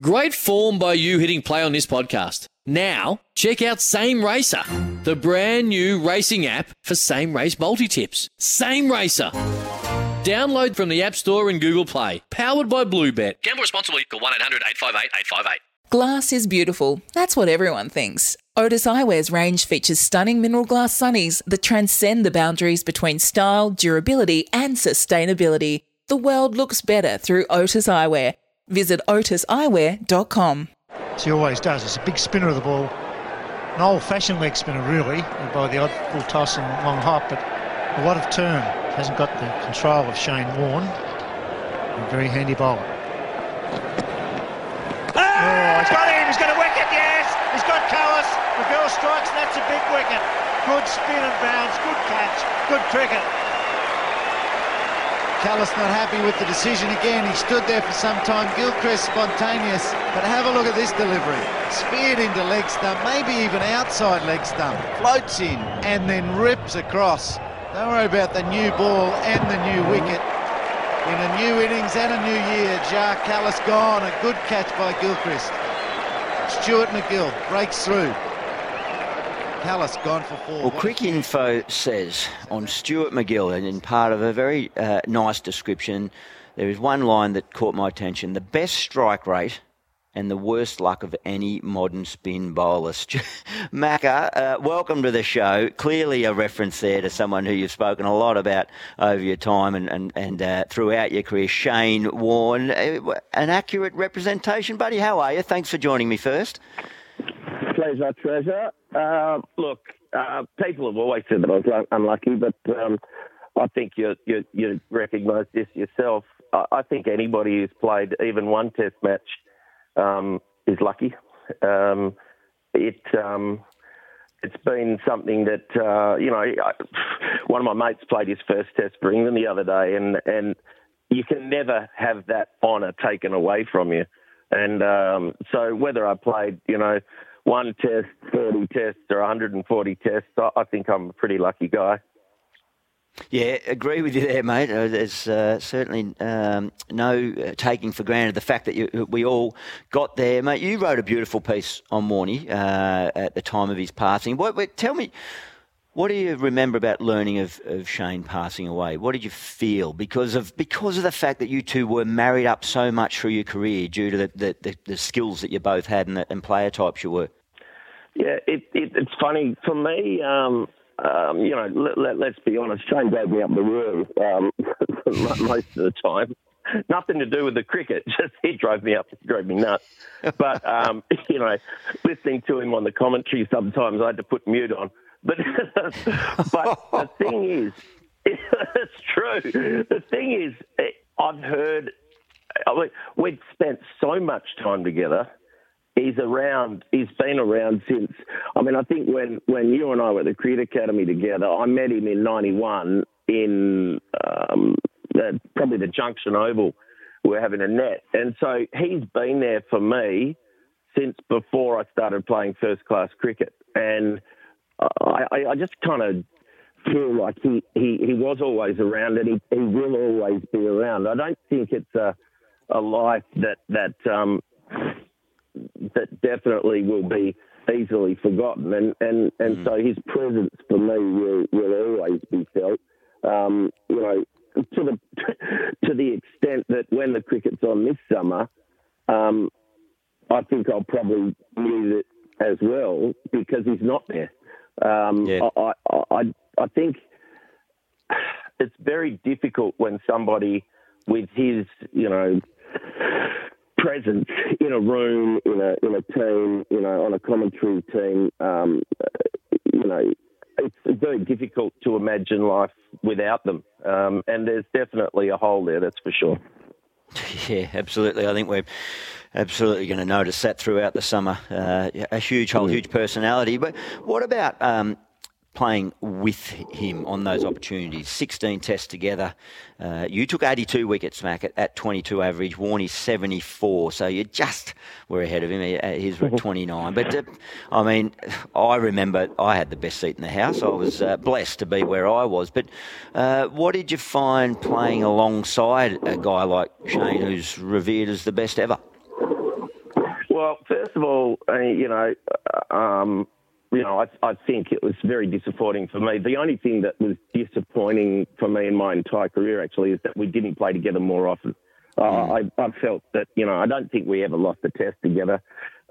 Great form by you hitting play on this podcast. Now, check out Same Racer, the brand new racing app for same race multi tips. Same Racer. Download from the App Store and Google Play. Powered by Bluebet. Gamble responsibly. Call 1 800 858 858. Glass is beautiful. That's what everyone thinks. Otis Eyewear's range features stunning mineral glass sunnies that transcend the boundaries between style, durability, and sustainability. The world looks better through Otis Eyewear. Visit otiseyewear.com. She always does. It's a big spinner of the ball. An old-fashioned leg spinner, really, by the odd full toss and long hop, but a lot of turn. Hasn't got the control of Shane Warne. A very handy bowler. Oh, he's got him. He's got a wicket, yes. He's got Kallis. The girl strikes, and that's a big wicket. Good spin and bounce. Good catch. Good cricket. Kallis not happy with the decision again. He stood there for some time. Gilchrist spontaneous. But have a look at this delivery. Speared into leg stump, maybe even outside leg stump. Floats in and then rips across. Don't worry about the new ball and the new wicket. In a new innings and a new year, Jacques Kallis gone. A good catch by Gilchrist. Stuart MacGill breaks through. Kallis gone for four. Well, Quick Info says on Stuart MacGill, and in part of a very uh, nice description, there is one line that caught my attention. The best strike rate and the worst luck of any modern spin bowler. Macca, uh, welcome to the show. Clearly a reference there to someone who you've spoken a lot about over your time and, and, and uh, throughout your career, Shane Warne. Uh, an accurate representation, buddy. How are you? Thanks for joining me first. Pleasure, treasure. Uh, look, uh, people have always said that I was unlucky, but um, I think you you, you recognise this yourself. I, I, think anybody who's played even one Test match um, is lucky. Um, it um, it's been something that uh, you know. I, one of my mates played his first Test for England the other day, and and you can never have that honour taken away from you. And um, so whether I played, you know one test, 30 tests, or 140 tests. I think I'm a pretty lucky guy. Yeah, agree with you there, mate. Uh, there's uh, certainly um, no uh, taking for granted the fact that you, we all got there, mate. You wrote a beautiful piece on Warney uh, at the time of his passing. What, what, tell me, what do you remember about learning of, of Shane passing away? What did you feel because of because of the fact that you two were married up so much through your career due to the, the, the, the skills that you both had and, the, and player types you were? Yeah, it, it, it's funny for me. Um, um, you know, let, us let, be honest. Shane drove me up the room um, most of the time. Nothing to do with the cricket. Just he drove me up, drove me nuts. But um, you know, listening to him on the commentary, sometimes I had to put mute on. But but the thing is, it's true. The thing is, I've heard we've spent so much time together he's around. He's been around since. I mean, I think when when you and I were at the Cricket Academy together, I met him in '91 in um, the, probably the Junction Oval. We are having a net, and so he's been there for me since before I started playing first class cricket, and I, I just kind of feel like he, he, he was always around and he, he will always be around. I don't think it's a a life that that um, that definitely will be easily forgotten. And and, and mm. so his presence for me will, will always be felt. Um, you know, to the to the extent that when the cricket's on this summer, um, I think I'll probably use it as well because he's not there. Um, yeah. I, I, I I think it's very difficult when somebody with his you know presence in a room, in a in a team, you know, on a commentary team, um, you know, it's very difficult to imagine life without them. Um, and there's definitely a hole there, that's for sure. Yeah, absolutely. I think we're absolutely going to notice that throughout the summer. Uh, a huge, whole, huge personality. But what about um, playing with him on those opportunities? 16 tests together. Uh, you took 82 wickets, Mac, at, at 22 average. Warney 74, so you just were ahead of him. His were 29. But uh, I mean, I remember I had the best seat in the house. I was uh, blessed to be where I was. But uh, what did you find playing alongside a guy like Shane, who's revered as the best ever? Well, first of all, you know, um, you know, I, I, think it was very disappointing for me. The only thing that was disappointing for me in my entire career actually is that we didn't play together more often. Uh, mm. I, I, felt that, you know, I don't think we ever lost a test together.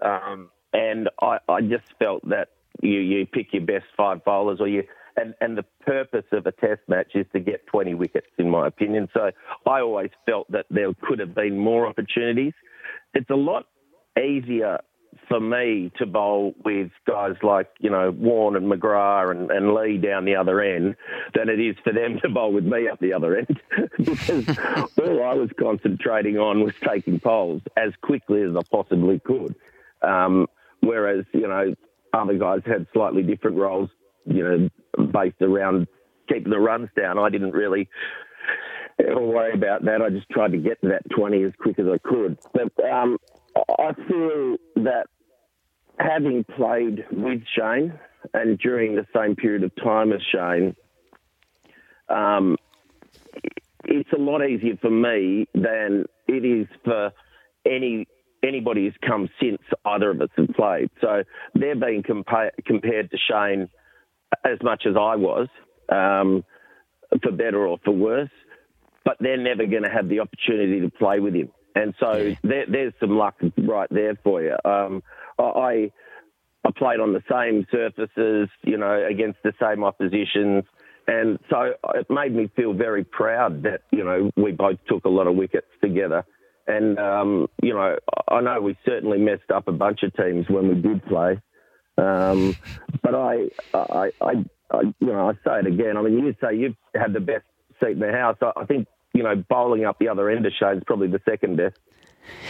Um, and I, I, just felt that you, you pick your best five bowlers or you, and, and the purpose of a test match is to get 20 wickets, in my opinion. So I always felt that there could have been more opportunities. It's a lot easier for me to bowl with guys like, you know, Warne and McGrath and, and Lee down the other end than it is for them to bowl with me up the other end because all I was concentrating on was taking poles as quickly as I possibly could. Um, whereas, you know, other guys had slightly different roles, you know, based around keeping the runs down. I didn't really worry about that. I just tried to get to that 20 as quick as I could. But um, I feel that having played with Shane and during the same period of time as Shane, um, it's a lot easier for me than it is for any anybody who's come since either of us have played. So they're being compa- compared to Shane as much as I was, um, for better or for worse. But they're never going to have the opportunity to play with him. And so yeah. there, there's some luck right there for you. Um, I I played on the same surfaces, you know, against the same oppositions. And so it made me feel very proud that, you know, we both took a lot of wickets together. And, um, you know, I know we certainly messed up a bunch of teams when we did play. Um, but I, I, I, I, you know, I say it again. I mean, you say you've had the best seat in the house. I think you know, bowling up the other end of Shane's probably the second best.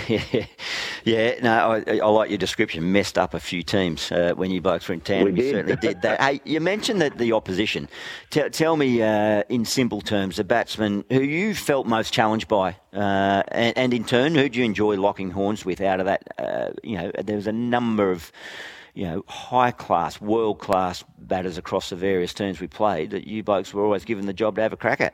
Yeah, yeah. No, I, I, like your description. Messed up a few teams uh, when you blokes were in town. We you certainly did that. hey, you mentioned that the opposition. T- tell me, uh, in simple terms, the batsman who you felt most challenged by, uh, and, and, in turn, who do you enjoy locking horns with? Out of that, uh, you know, there was a number of you know, high class, world class batters across the various teams we played that you blokes were always given the job to have a crack at.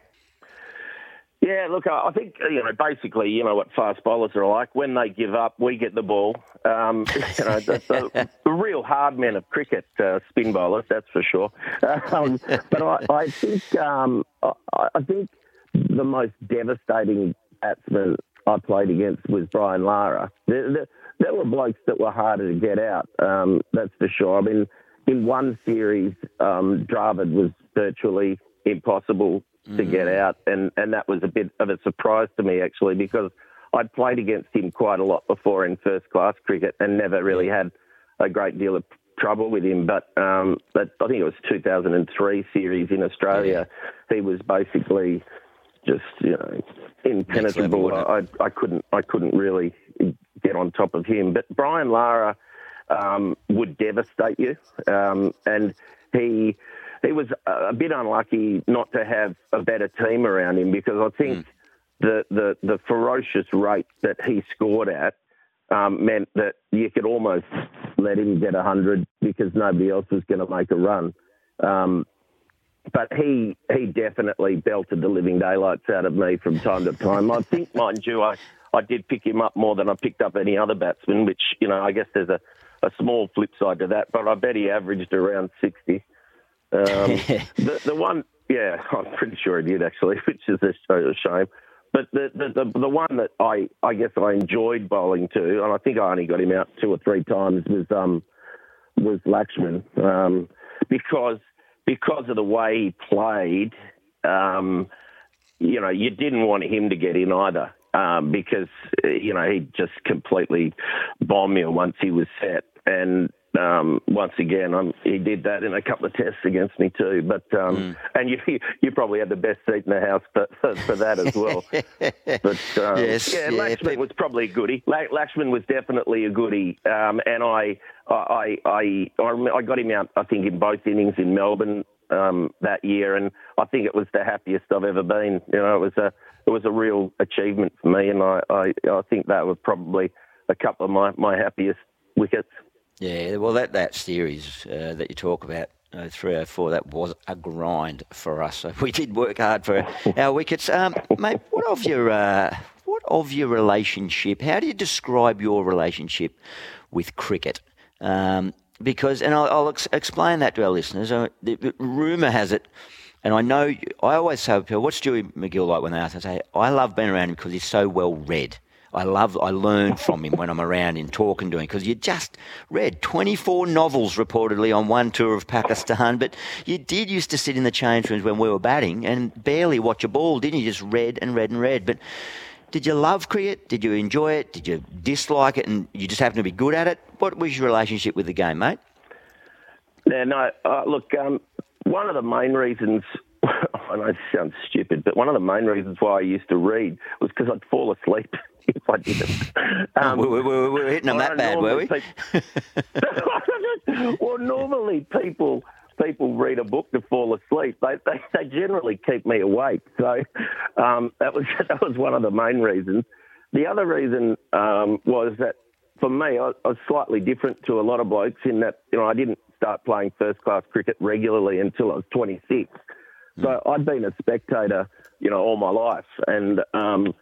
Yeah, look, I think you know basically, you know what fast bowlers are like. When they give up, we get the ball. Um, you know, the, the, the, real hard men of cricket, uh, spin bowlers, that's for sure. Um, but I, I think um, I, I, think the most devastating batsman I played against was Brian Lara. There, there were blokes that were harder to get out. Um, that's for sure. I mean, in one series, um, Dravid was virtually impossible to get mm. out, and and that was a bit of a surprise to me actually because I'd played against him quite a lot before in first class cricket and never really had a great deal of trouble with him. But um, but I think it was 2003 series in Australia. Yeah. He was basically just you know impenetrable. Level, I, I couldn't I couldn't really get on top of him. But Brian Lara um, would devastate you, um, and he he was a bit unlucky not to have a better team around him because I think mm. the, the, the ferocious rate that he scored at um, meant that you could almost let him get 100 because nobody else was going to make a run. Um, but he he definitely belted the living daylights out of me from time to time. I think, mind you, I, I did pick him up more than I picked up any other batsman, which, you know, I guess there's a, a small flip side to that, but I bet he averaged around 60. Um, the, the one, yeah, I'm pretty sure he did actually, which is a shame. But the, the, the, the one that I, I guess I enjoyed bowling to, and I think I only got him out two or three times, was um, was Laxman, um, because because of the way he played. Um, you know, you didn't want him to get in either. Um, because you know he just completely bombed you once he was set, and um, once again, um, he did that in a couple of tests against me too. But um, mm. and you you probably had the best seat in the house for, for, for that as well. but um, yes, yeah, yeah, Laxman was probably a goodie. Laxman was definitely a goodie, um, and I I I I got him out. I think in both innings in Melbourne um, that year, and I think it was the happiest I've ever been. You know, it was a it was a real achievement for me, and I I, I think that was probably a couple of my, my happiest wickets. Yeah, well, that that series uh, that you talk about, uh, three or four, that was a grind for us. So we did work hard for our wickets. Um, mate, what of your uh, what of your relationship? How do you describe your relationship with cricket? Um, because, and I'll, I'll ex- explain that to our listeners. Uh, the, the rumor has it, and I know I always say "What's Stewie MacGill like?" When they ask, I say, "I love being around him because he's so well read." I love, I learn from him when I'm around in talk and doing, because you just read 24 novels reportedly on one tour of Pakistan, but you did used to sit in the change rooms when we were batting and barely watch a ball, didn't you? Just read and read and read. But did you love cricket? Did you enjoy it? Did you dislike it and you just happen to be good at it? What was your relationship with the game, mate? Yeah, no, uh, look, um, one of the main reasons I know it sounds stupid, but one of the main reasons why I used to read was because I'd fall asleep. if I didn't. Um, we, we, we, were hitting them that bad, were we? well, normally people people read a book to fall asleep. They they, they generally keep me awake. So um, that was that was one of the main reasons. The other reason um, was that for me, I, I was slightly different to a lot of blokes in that you know I didn't start playing first class cricket regularly until I was 26. So mm. I'd been a spectator, you know, all my life, and um,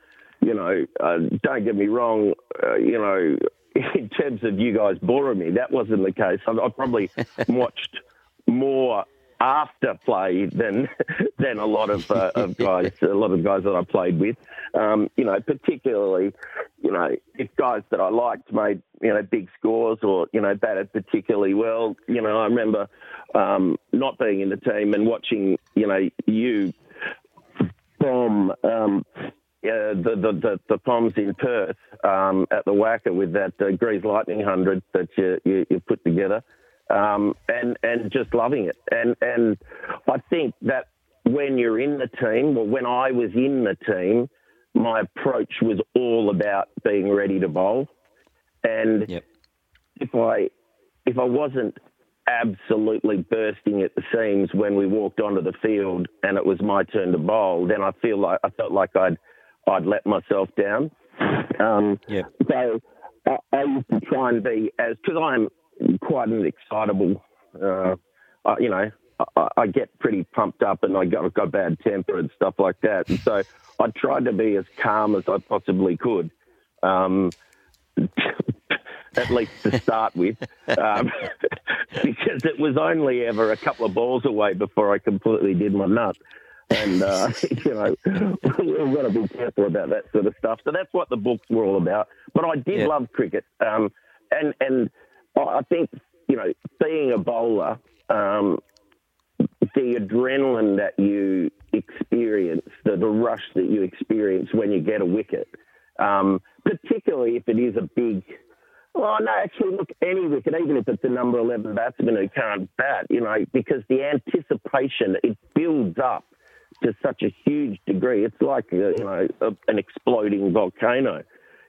you know, uh, don't get me wrong, uh, you know, in terms of you guys boring me, that wasn't the case. I, I probably watched more after play than than a lot of, uh, of guys, a lot of guys that I played with. Um, you know, particularly, you know, if guys that I liked made you know big scores or you know batted particularly well. You know, I remember um, not being in the team and watching you know you from um, uh, the, the, the, the Poms in Perth um, at the WACA with that uh, Grease Lightning 100 that you, you, you put together um, and, and just loving it. And, and I think that when you're in the team, well, when I was in the team, my approach was all about being ready to bowl. And yep. if I if I wasn't absolutely bursting at the seams when we walked onto the field and it was my turn to bowl, then I feel like I felt like I'd I'd let myself down. Um, yeah. So I, I, used to try and be as because I'm quite an excitable, uh, uh, you know, I, I, get pretty pumped up and I got, got bad temper and stuff like that. And so I tried to be as calm as I possibly could. Um, at least to start with, um, because it was only ever a couple of balls away before I completely did my nut and uh, you know we've got to be careful about that sort of stuff. So that's what the books were all about. But I did yeah. love cricket, um, and and I think you know being a bowler, um, the adrenaline that you experience, the, the rush that you experience when you get a wicket, um, particularly if it is a big well, no, actually, look, any wicket, even if it's a number 11 batsman who can't bat, you know, because the anticipation, it builds up to such a huge degree. It's like a, you know a, an exploding volcano.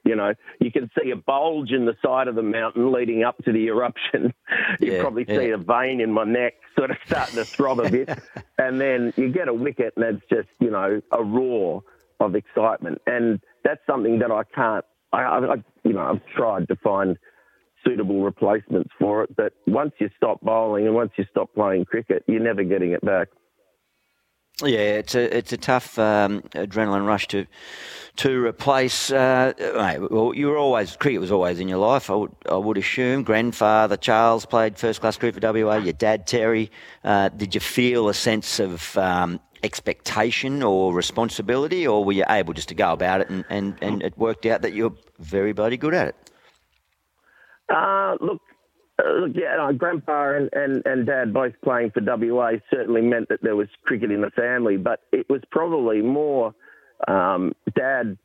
You know, you can see a bulge in the side of the mountain leading up to the eruption. you yeah, probably yeah. see a vein in my neck sort of starting to throb a bit, and then you get a wicket, and it's just you know a roar of excitement, and that's something that I can't. I, I you know I've tried to find suitable replacements for it, but once you stop bowling and once you stop playing cricket, you're never getting it back. Yeah, it's a it's a tough um, adrenaline rush to to replace. Uh, well, you were always cricket was always in your life. I would I would assume. Grandfather Charles played first class cricket for WA. Your dad Terry. Uh, did you feel a sense of um, expectation or responsibility, or were you able just to go about it and, and, and it worked out that you're very bloody good at it? Uh, look, uh, yeah, grandpa and, and, and dad both playing for WA certainly meant that there was cricket in the family, but it was probably more um, dad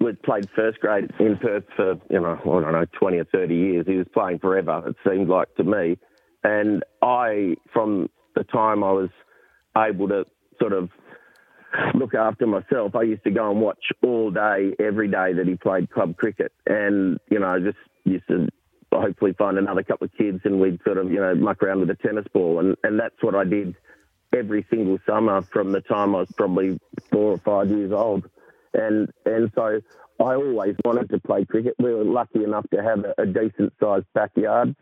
was played first grade in Perth for you know I don't know twenty or thirty years. He was playing forever. It seemed like to me, and I from the time I was able to sort of look after myself, I used to go and watch all day, every day that he played club cricket, and you know just used to hopefully find another couple of kids and we'd sort of you know muck around with a tennis ball, and and that's what I did every single summer from the time I was probably four or five years old. And and so I always wanted to play cricket. We were lucky enough to have a, a decent sized backyard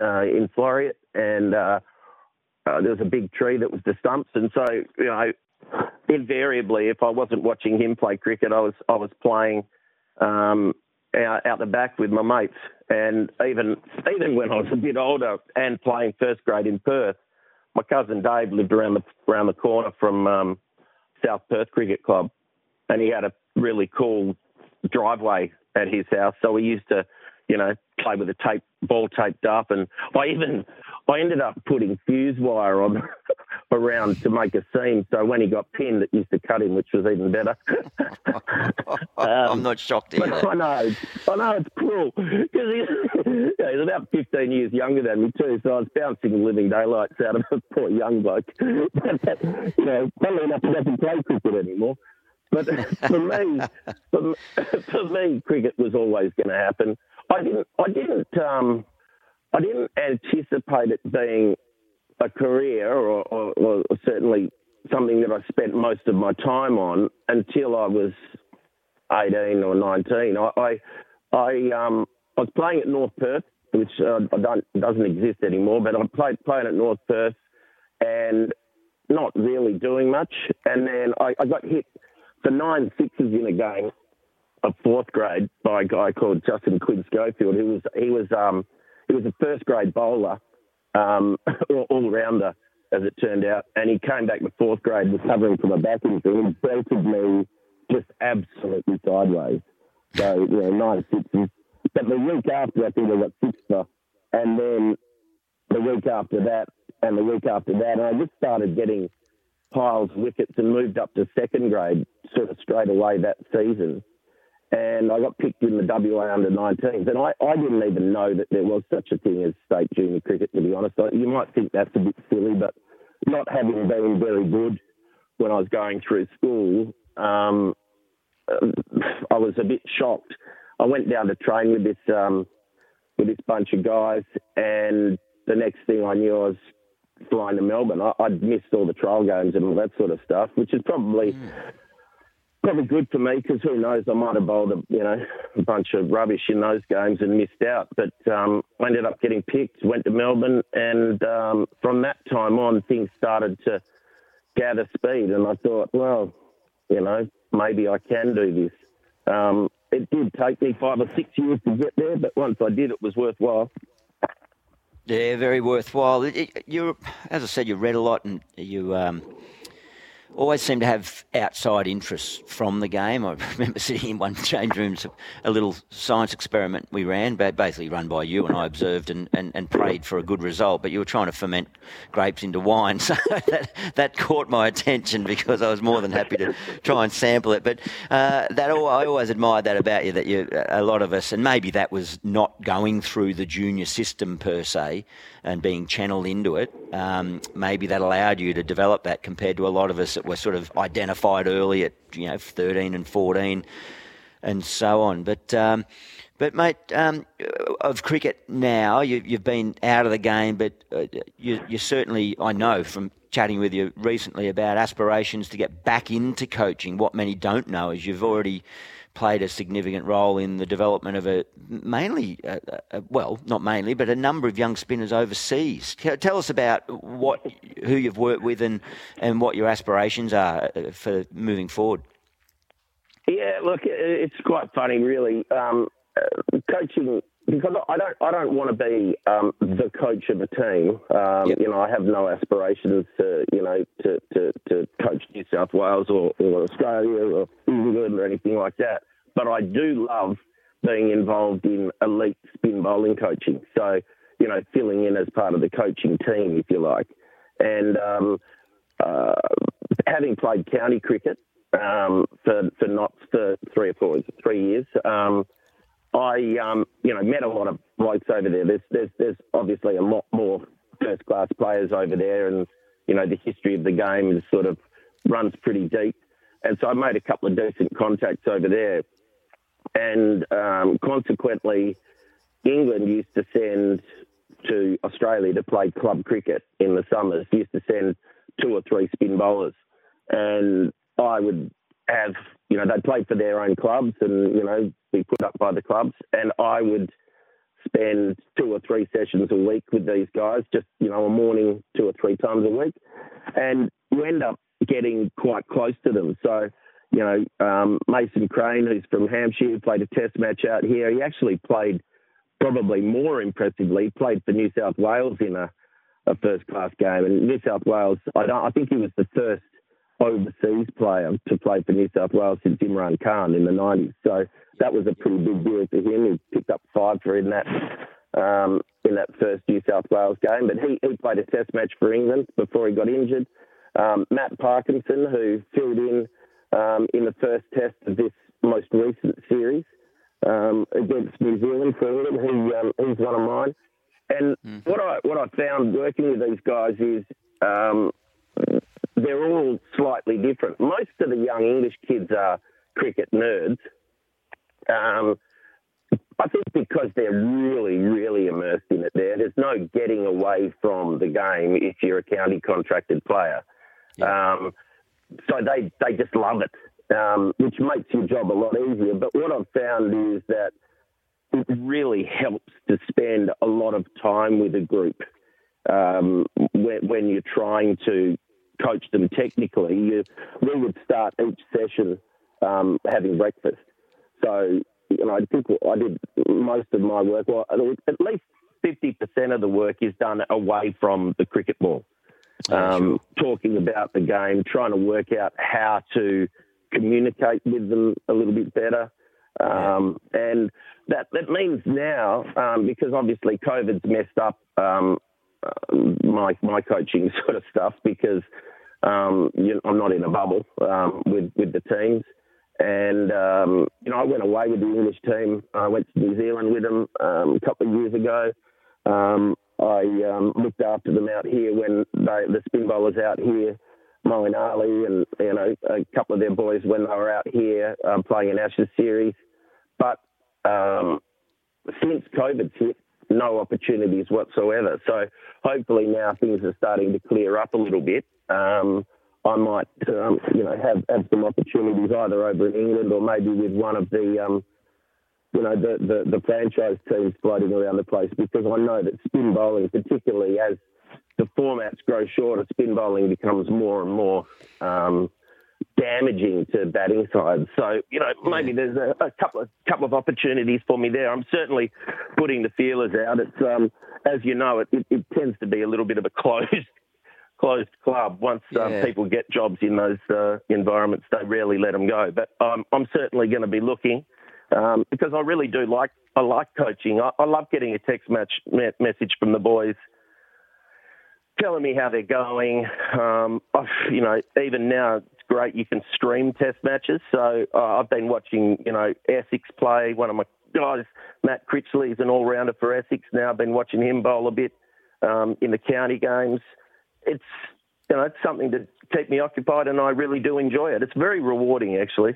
uh, in Floreat, and uh, uh, there was a big tree that was the stumps, and so you know, invariably, if I wasn't watching him play cricket, I was I was playing um, out, out the back with my mates, and even even when I was a bit older and playing first grade in Perth, my cousin Dave lived around the around the corner from um, South Perth Cricket Club, and he had a really cool driveway at his house. So we used to, you know, play with a tape ball taped up, and I even I ended up putting fuse wire on around to make a seam. So when he got pinned, it used to cut him, which was even better. um, I'm not shocked hear. I know, I know it's cruel because he's, you know, he's about 15 years younger than me too. So I was bouncing living daylights out of a poor young bloke. you know, funnily enough, he doesn't play cricket anymore. But for me, for, for, me, cricket was always going to happen. I didn't, I didn't, um, I didn't anticipate it being a career or, or, or, certainly something that I spent most of my time on until I was 18 or 19. I, I, I, um, I was playing at North Perth, which uh, doesn't exist anymore, but I played playing at North Perth and not really doing much. And then I, I got hit for nine sixes in a game of fourth grade by a guy called Justin Quinn Schofield. He was he was um, he was a first grade bowler, um, all rounder as it turned out, and he came back to fourth grade recovering from a back injury and belted me just absolutely sideways. So you know nine sixes. But the week after, I think I got six for, and then the week after that, and the week after that, and I just started getting piles of wickets and moved up to second grade sort of straight away that season. And I got picked in the WA under 19s. And I, I didn't even know that there was such a thing as state junior cricket, to be honest. You might think that's a bit silly, but not having been very good when I was going through school, um, I was a bit shocked. I went down to train with this um, with this bunch of guys, and the next thing I knew, I was flying to Melbourne. I, would missed all the trial games and all that sort of stuff, which is probably mm. Probably good for me because who knows, I might have bowled a you know a bunch of rubbish in those games and missed out. But um, I ended up getting picked, went to Melbourne, and um, from that time on, things started to gather speed. And I thought, well, you know, maybe I can do this. Um, it did take me five or six years to get there, but once I did, it was worthwhile. Yeah, very worthwhile. You, as I said, you read a lot and you um, always seem to have outside interests from the game. I remember sitting in one change room, a little science experiment we ran, basically run by you, and I observed and, and, and prayed for a good result. But you were trying to ferment grapes into wine, so that, that caught my attention because I was more than happy to try and sample it. But uh, that I always admired that about you, that you a lot of us, and maybe that was not going through the junior system per se and being channeled into it. Um, maybe that allowed you to develop that compared to a lot of us that were sort of identified early at you know 13 and 14 and so on. But um, but mate, um, of cricket now, you, have been out of the game, but uh, you, you certainly, I know from chatting with you recently about aspirations to get back into coaching. What many don't know is you've already played a significant role in the development of a mainly, a, a, well, not mainly, but a number of young spinners overseas. Tell us about what who you've worked with and and what your aspirations are uh, for moving forward. Yeah, look, it's quite funny, really. Um, uh, coaching because I don't I don't want to be um, the coach of a team. Um, yep. You know, I have no aspirations to you know to, to, to coach New South Wales or, or Australia or England or anything like that. But I do love being involved in elite spin bowling coaching. So you know, filling in as part of the coaching team, if you like, and um, uh, having played county cricket um, for for not for three or four three years. I um, you know met a lot of blokes over there. There's there's there's obviously a lot more first class players over there, and you know the history of the game is sort of runs pretty deep. And so I made a couple of decent contacts over there, and um, consequently, England used to send to Australia to play club cricket in the summers. Used to send two or three spin bowlers, and I would have you know they'd play for their own clubs and you know be put up by the clubs, and I would spend two or three sessions a week with these guys, just you know a morning two or three times a week, and you end up getting quite close to them. So you know um, Mason Crane, who's from Hampshire, played a Test match out here. He actually played probably more impressively, played for New South Wales in a, a first class game, and New South Wales. I, I think he was the first overseas player to play for New South Wales since Imran Khan in the 90s. So that was a pretty big deal for him. He picked up five for in that um, in that first New South Wales game. But he, he played a Test match for England before he got injured. Um, Matt Parkinson, who filled in um, in the first Test of this most recent series um, against New Zealand for England, he, um, he's one of mine. And mm. what I what I found working with these guys is um, they're all slightly different. Most of the young English kids are cricket nerds. Um, I think because they're really, really immersed in it there, there's no getting away from the game if you're a county contracted player. Yeah. Um, so they, they just love it, um, which makes your job a lot easier. But what I've found is that it really helps to spend a lot of time with a group um, when, when, you're trying to coach them technically. You, we would start each session um, having breakfast. So, you know, I think I did most of my work. Well, at least 50% of the work is done away from the cricket ball. Um. Talking about the game, trying to work out how to communicate with them a little bit better. Um, and that, that means now, um, because obviously COVID's messed up um, my my coaching sort of stuff because um, you know, I'm not in a bubble um, with with the teams. And um, you know, I went away with the English team. I went to New Zealand with them um, a couple of years ago. Um, I um, looked after them out here when they, the spin bowlers out here, Ali, and you know a couple of their boys when they were out here playing an Ashes series. But since COVID's hit, no opportunities whatsoever. So hopefully now things are starting to clear up a little bit. Um, I might, um, you know, have, have some opportunities either over in England or maybe with one of the, um, you know, the, the, the, franchise teams floating around the place because I know that spin bowling, particularly as the formats grow shorter, spin bowling becomes more and more um, damaging to batting sides. So, you know, maybe there's a, a, couple of couple of opportunities for me there. I'm certainly putting the feelers out. It's um, as you know, it, it, it, tends to be a little bit of a closed closed club. Once um, yeah. people get jobs in those uh, environments, they rarely let them go. But um, I'm certainly going to be looking um, because I really do like I like coaching. I, I love getting a text match message from the boys telling me how they're going. Um, you know, even now great you can stream test matches. So uh, I've been watching, you know, Essex play. One of my guys, Matt Critchley, is an all-rounder for Essex now. I've been watching him bowl a bit um, in the county games it's you know it's something to keep me occupied, and I really do enjoy it. It's very rewarding, actually.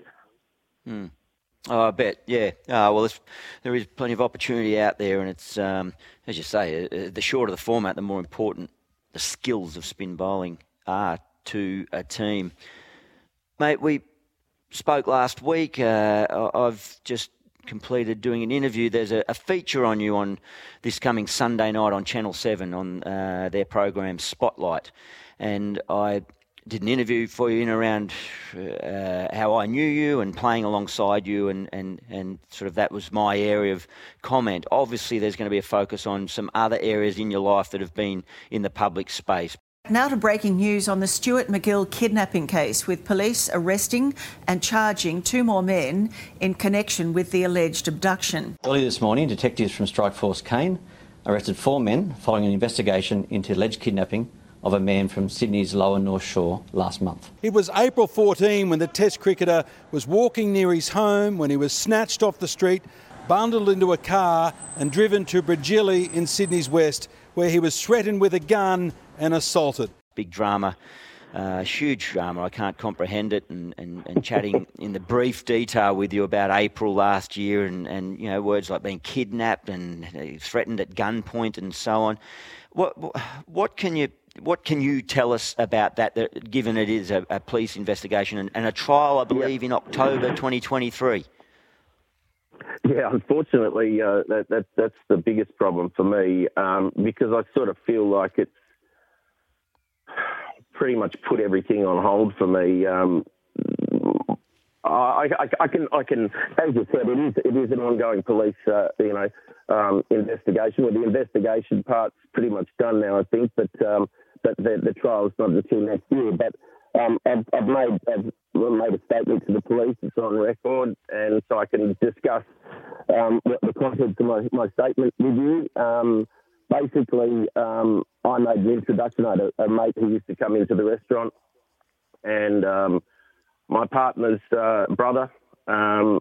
Hmm. Oh, I bet, yeah. Uh, well, there is plenty of opportunity out there, and it's um, as you say, uh, uh, the shorter the format, the more important the skills of spin bowling are to a team. Mate, we spoke last week. Uh, I've just completed doing an interview. There's a, a, feature on you on this coming Sunday night on Channel 7 on uh, their program Spotlight. And I did an interview for you in around uh, how I knew you and playing alongside you, and, and, and sort of that was my area of comment. Obviously, there's going to be a focus on some other areas in your life that have been in the public space. Now to breaking news on the Stuart MacGill kidnapping case, with police arresting and charging two more men in connection with the alleged abduction. Early this morning, detectives from Strike Force Caine arrested four men following an investigation into alleged kidnapping of a man from Sydney's lower North Shore last month. It was April 14 when the Test cricketer was walking near his home when he was snatched off the street, bundled into a car, and driven to Bringelly in Sydney's west, where he was threatened with a gun and assaulted. Big drama. Uh, huge drama. I can't comprehend it. And, and, and chatting in the brief detail with you about April last year, and, and you know words like being kidnapped and uh, threatened at gunpoint and so on. What what can you what can you tell us about that, that given it is a, a police investigation and, and, a trial, I believe, in October 2023? Yeah, unfortunately, uh, that, that, that's the biggest problem for me um, because I sort of feel like it's pretty much put everything on hold for me. Um, I, I, I, can, I can, as you said, it is, it is an ongoing police, uh, you know, um, investigation. Well, the investigation part's pretty much done now, I think, but um, but the, the trial's not until next year. But um, I've, I've, made I've made a statement to the police. It's on record, and so I can discuss um, the contents of my, my statement with you. Um, basically, um, I made an introduction. I had a, a, mate who used to come into the restaurant, and um, my partner's uh, brother. Um,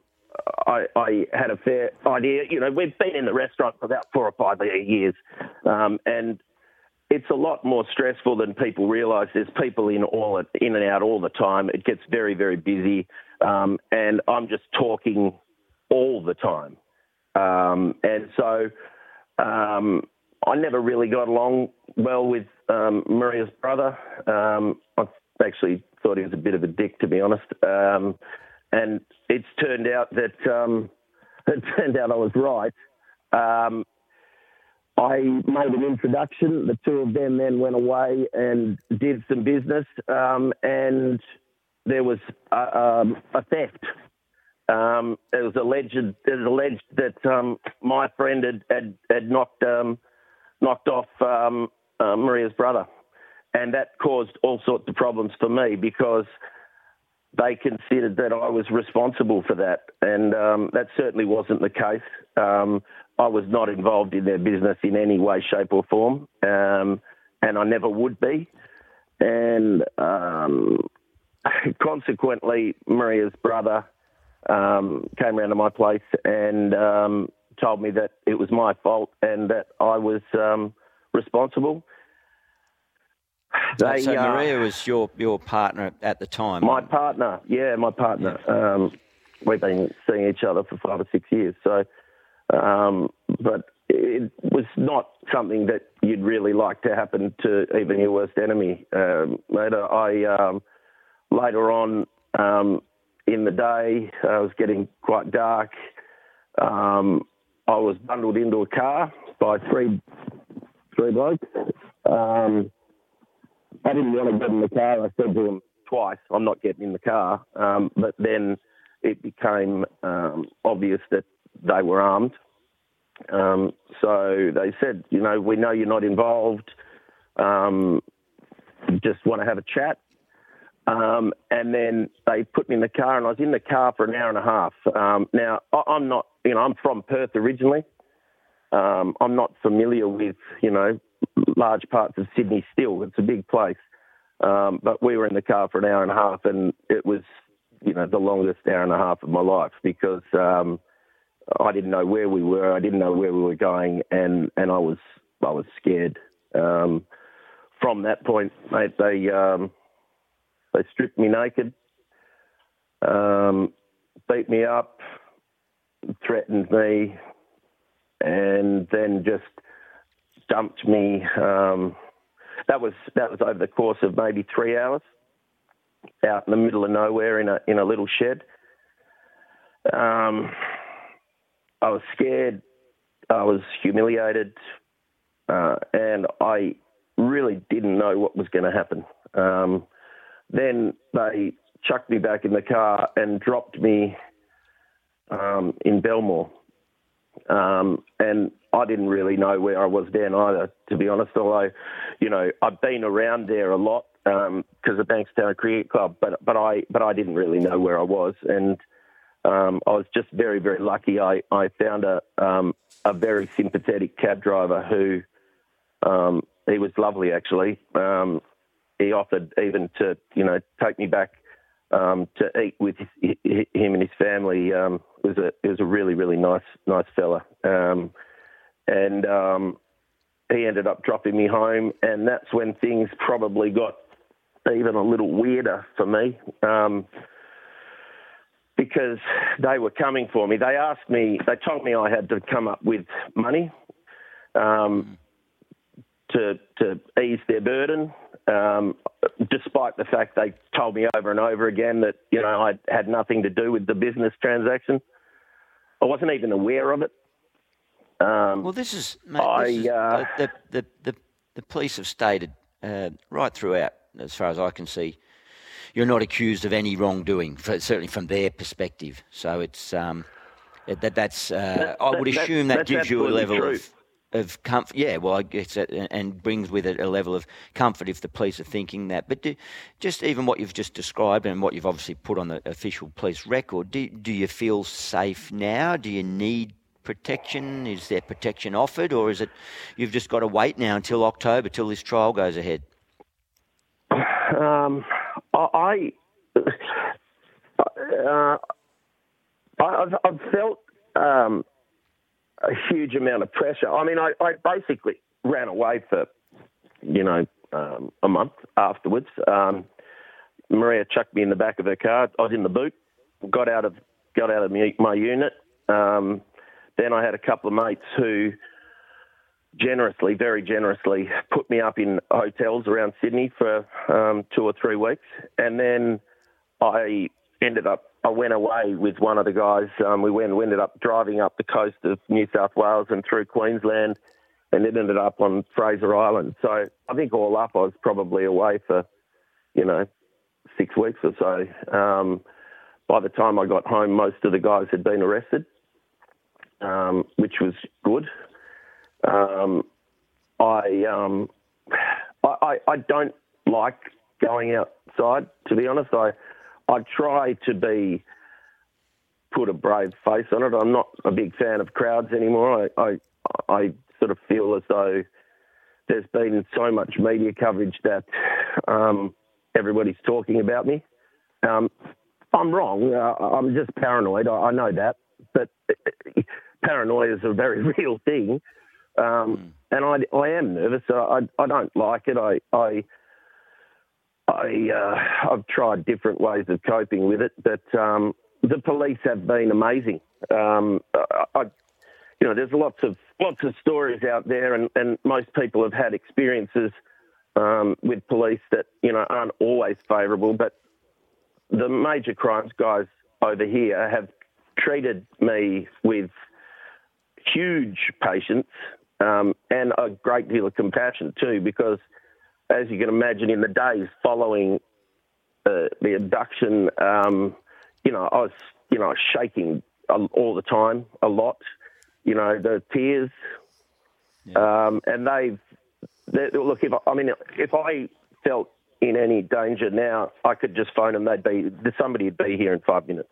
I, I, had a fair idea. You know, we've been in the restaurant for about four or five years, and it's a lot more stressful than people realise. There's people in all in and out all the time. It gets very very busy, um, and I'm just talking all the time, um, and so um, I never really got along well with um, Maria's brother. Um, I actually thought he was a bit of a dick, to be honest, um, and it's turned out that it turned out I was right. I made an introduction. The two of them then went away and did some business, um, and there was a, um, a theft. Um, it was alleged. It was alleged that um, my friend had had, had knocked um, knocked off um, uh, Maria's brother, and that caused all sorts of problems for me because they considered that I was responsible for that, and um, that certainly wasn't the case. Um, I was not involved in their business in any way, shape, or form, um, and I never would be. And um, consequently, Maria's brother um, came around to my place and um, told me that it was my fault and that I was responsible. They, so uh, Maria was your your partner at the time. My partner, yeah, my partner. Um, we've been seeing each other for five or six years. So, um, but it was not something that you'd really like to happen to even your worst enemy. Um, later, I um, later on um, in the day, uh, it was getting quite dark. Um, I was bundled into a car by three three blokes. Um, I didn't want to get in the car. I said to them twice, I'm not getting in the car. But then it became obvious that they were armed. Um, so they said, you know, we know you're not involved. Um, just want to have a chat. Um, and then they put me in the car, and I was in the car for an hour and a half. Um, now, I'm not, you know, I'm from Perth originally. I'm not familiar with, you know, large parts of Sydney still. It's a big place. Um, but we were in the car for an hour and a half, and it was, you know, the longest hour and a half of my life because um, I didn't know where we were, I didn't know where we were going, and, and I was I was scared. Um, from that point, mate, they um, they stripped me naked, um, beat me up, threatened me, and then just dumped me. Um, that was that was over the course of maybe three hours, out in the middle of nowhere in a in a little shed. Um, I was scared. I was humiliated, uh, and I really didn't know what was going to happen. Um, then they chucked me back in the car and dropped me um, in Belmore. Um, and I didn't really know where I was then either, to be honest. Although, you know, I've been around there a lot because um, of Bankstown Cricket Club, but but I but I didn't really know where I was, and um, I was just very very lucky. I I found a um, a very sympathetic cab driver who um, he was lovely actually. Um, he offered even to you know take me back um, to eat with his, him and his family. Um, it was a it was a really really nice nice fella, um, and um, he ended up dropping me home, and that's when things probably got even a little weirder for me. Because they were coming for me. They asked me, they told me I had to come up with money um, to to ease their burden, um, despite the fact they told me over and over again that you know I had nothing to do with the business transaction. I wasn't even aware of it. Um, well, this is, mate, I, this is uh, the, the, the, the police have stated uh, right throughout, as far as I can see, you're not accused of any wrongdoing, for, certainly from their perspective. So it's um, that that's. Uh, that, I would assume that, that gives you a level true. of of comfort. Yeah, well, I guess that, and brings with it a level of comfort if the police are thinking that. But do, just even what you've just described and what you've obviously put on the official police record, do, do you feel safe now? Do you need protection? Is there protection offered, or is it you've just got to wait now until October till this trial goes ahead? Um, I, uh, I've, I've, felt um, a huge amount of pressure. I mean, I, I basically ran away for, you know, um, a month afterwards. Um, Maria chucked me in the back of her car. I was in the boot. Got out of got out of my, my unit. Um, then I had a couple of mates who generously, very generously, put me up in hotels around Sydney for um, two or three weeks, and then I ended up. I went away with one of the guys. Um, we went, we ended up driving up the coast of New South Wales and through Queensland, and it ended up on Fraser Island. So I think all up, I was probably away for, you know, six weeks or so. Um, by the time I got home, most of the guys had been arrested, um, which was good. Um, I, um, I, I don't like going outside. To be honest, I I try to be put a brave face on it. I'm not a big fan of crowds anymore. I I, I sort of feel as though there's been so much media coverage that um, everybody's talking about me. Um, I'm wrong. Uh, I'm just paranoid. I, I know that, but paranoia is a very real thing. Um, mm. And I, I am nervous. I, I don't like it. I, I, I, uh, I've tried different ways of coping with it, but um, the police have been amazing. Um, I, you know, there's lots of lots of stories out there, and, and most people have had experiences um, with police that you know aren't always favourable. But the major crimes guys over here have treated me with huge patience um, and a great deal of compassion too, because as you can imagine, in the days following uh, the abduction, um, you know, I was, you know, shaking all the time, a lot. You know, the tears, yeah. um, and they've they, look. If I, I mean, if I felt in any danger now, I could just phone them. They'd be somebody would be here in five minutes.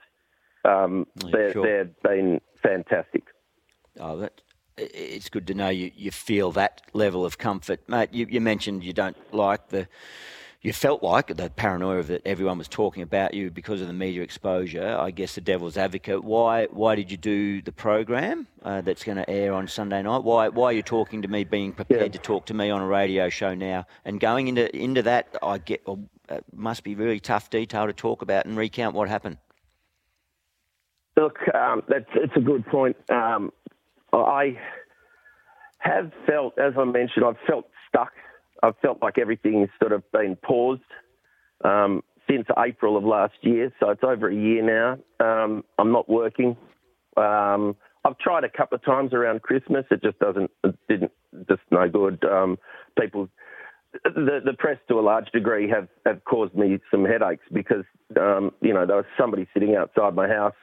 Um, sure. They've been fantastic. Oh, that it's good to know you, you feel that level of comfort. Mate, you, you mentioned you don't like the, you felt like the paranoia that everyone was talking about you because of the media exposure. I guess the devil's advocate. Why why did you do the program uh, that's going to air on Sunday night? Why why are you talking to me, being prepared yeah. to talk to me on a radio show now, and going into into that? I get well, it must be really tough detail to talk about and recount what happened. Look, um, that's it's a good point. Um, I have felt, as I mentioned, I've felt stuck. I've felt like everything's sort of been paused um, since April of last year, so it's over a year now. Um, I'm not working. Um, I've tried a couple of times around Christmas. It just doesn't, it didn't, just no good. Um, people, the, the press to a large degree have, have caused me some headaches because, um, you know, there was somebody sitting outside my house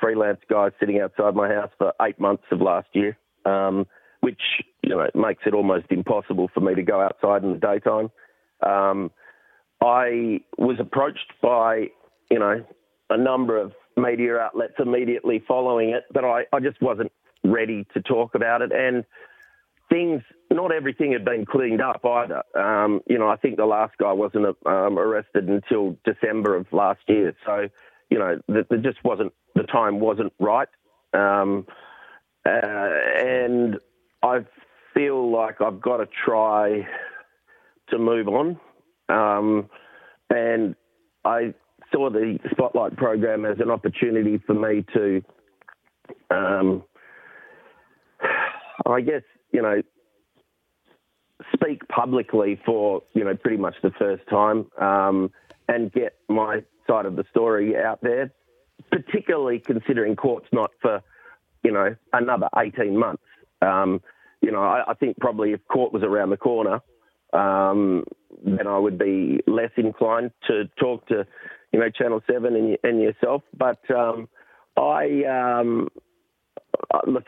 freelance guy sitting outside my house for eight months of last year, um, which you know makes it almost impossible for me to go outside in the daytime. Um, I was approached by you know a number of media outlets immediately following it, but I, I just wasn't ready to talk about it. And things, not everything had been cleaned up either. Um, you know, I think the last guy wasn't um, arrested until December of last year. So, you know, there just wasn't, the time wasn't right. Um, uh, and I feel like I've got to try to move on. Um, and I saw the Spotlight program as an opportunity for me to, um, I guess, you know, speak publicly for, you know, pretty much the first time um, and get my side of the story out there, particularly considering court's not for, you know, another 18 months. Um, you know, I, I, think probably if court was around the corner, um, then I would be less inclined to talk to, you know, Channel 7 and, and yourself. But um, I, um, look,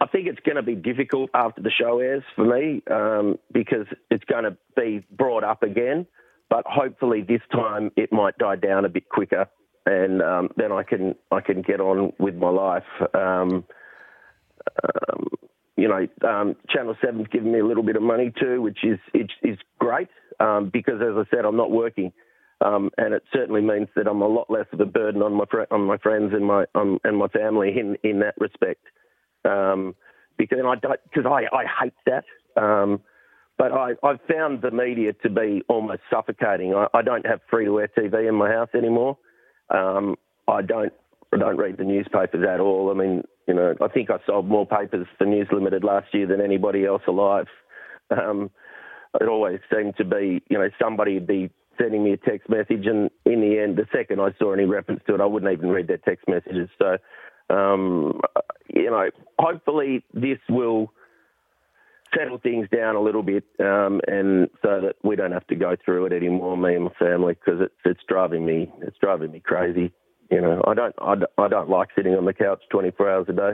I think it's going to be difficult after the show airs for me um, because it's going to be brought up again. But hopefully this time it might die down a bit quicker, and um, then I can I can get on with my life. Um, um you know, um, Channel Seven's given me a little bit of money too, which is is, is great um, because, as I said, I'm not working. Um, and it certainly means that I'm a lot less of a burden on my fr- on my friends and my um, and my family in in that respect. Um, because I because I, I hate that. But I, I've found the media to be almost suffocating. I, I don't have free to air TV in my house anymore. Um, I don't I don't read the newspapers at all. I mean, you know, I think I sold more papers for News Limited last year than anybody else alive. Um, it always seemed to be, you know, somebody would be sending me a text message, and in the end, the second I saw any reference to it, I wouldn't even read their text messages. So, um, you know, hopefully this will settle things down a little bit, um, and so that we don't have to go through it anymore, me and my family, because it's it's driving me it's driving me crazy. You know, I don't I, I don't like sitting on the couch 24 hours a day.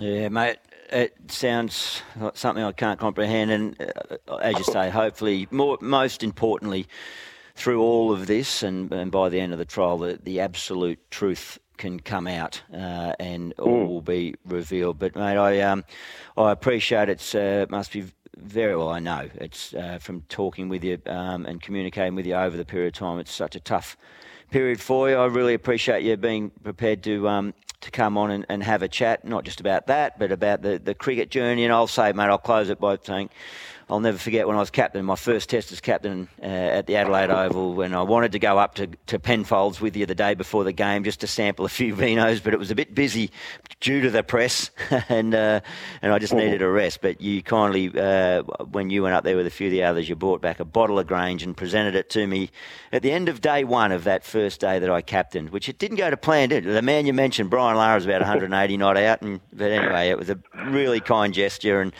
Yeah, mate, it sounds like something I can't comprehend. And uh, as you say, hopefully, more, most importantly, through all of this and, and by the end of the trial, the, the absolute truth can come out uh, and all mm. will be revealed. But, mate, I, um, I appreciate it. Uh, must be very well, I know. It's uh, from talking with you um, and communicating with you over the period of time. It's such a tough period for you. I really appreciate you being prepared to um, to come on and, and have a chat, not just about that, but about the, the cricket journey. And I'll say, mate, I'll close it by saying I'll never forget when I was captain, my first test as captain uh, at the Adelaide Oval, when I wanted to go up to, to Penfolds with you the day before the game just to sample a few vinos, but it was a bit busy due to the press, and uh, and I just needed a rest. But you kindly, uh, when you went up there with a few of the others, you brought back a bottle of Grange and presented it to me at the end of day one of that first day that I captained, which it didn't go to plan, did it? The man you mentioned, Brian Lara, was about 180 not out, and but anyway, it was a really kind gesture and.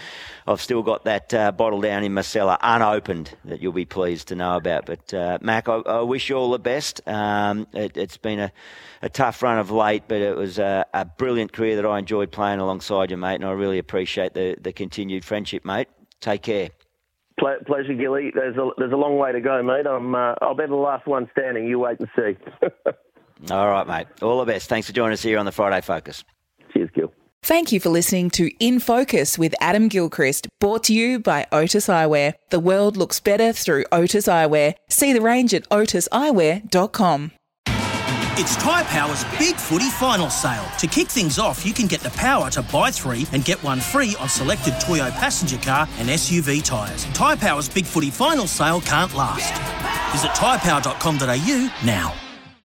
I've still got that uh, bottle down in my cellar unopened that you'll be pleased to know about. But uh, Mac, I, I, wish you all the best. Um, it, has been a, a, tough run of late, but it was a, a, brilliant career that I enjoyed playing alongside you, mate, and I really appreciate the, the continued friendship, mate. Take care. pleasure, Gilly. There's a, there's a long way to go, mate. I'm, uh, I'll be the last one standing. You wait and see. all right, mate. All the best. Thanks for joining us here on the Friday Focus. Thank you for listening to In Focus with Adam Gilchrist, brought to you by Otis Eyewear. The world looks better through Otis Eyewear. See the range at otiseyewear.com. It's Tyre Power's Big Footy Final Sale. To kick things off, you can get the power to buy three and get one free on selected Toyo passenger car and SUV tyres. Tyre Power's Big Footy Final Sale can't last. Visit tyrepower.com.au now.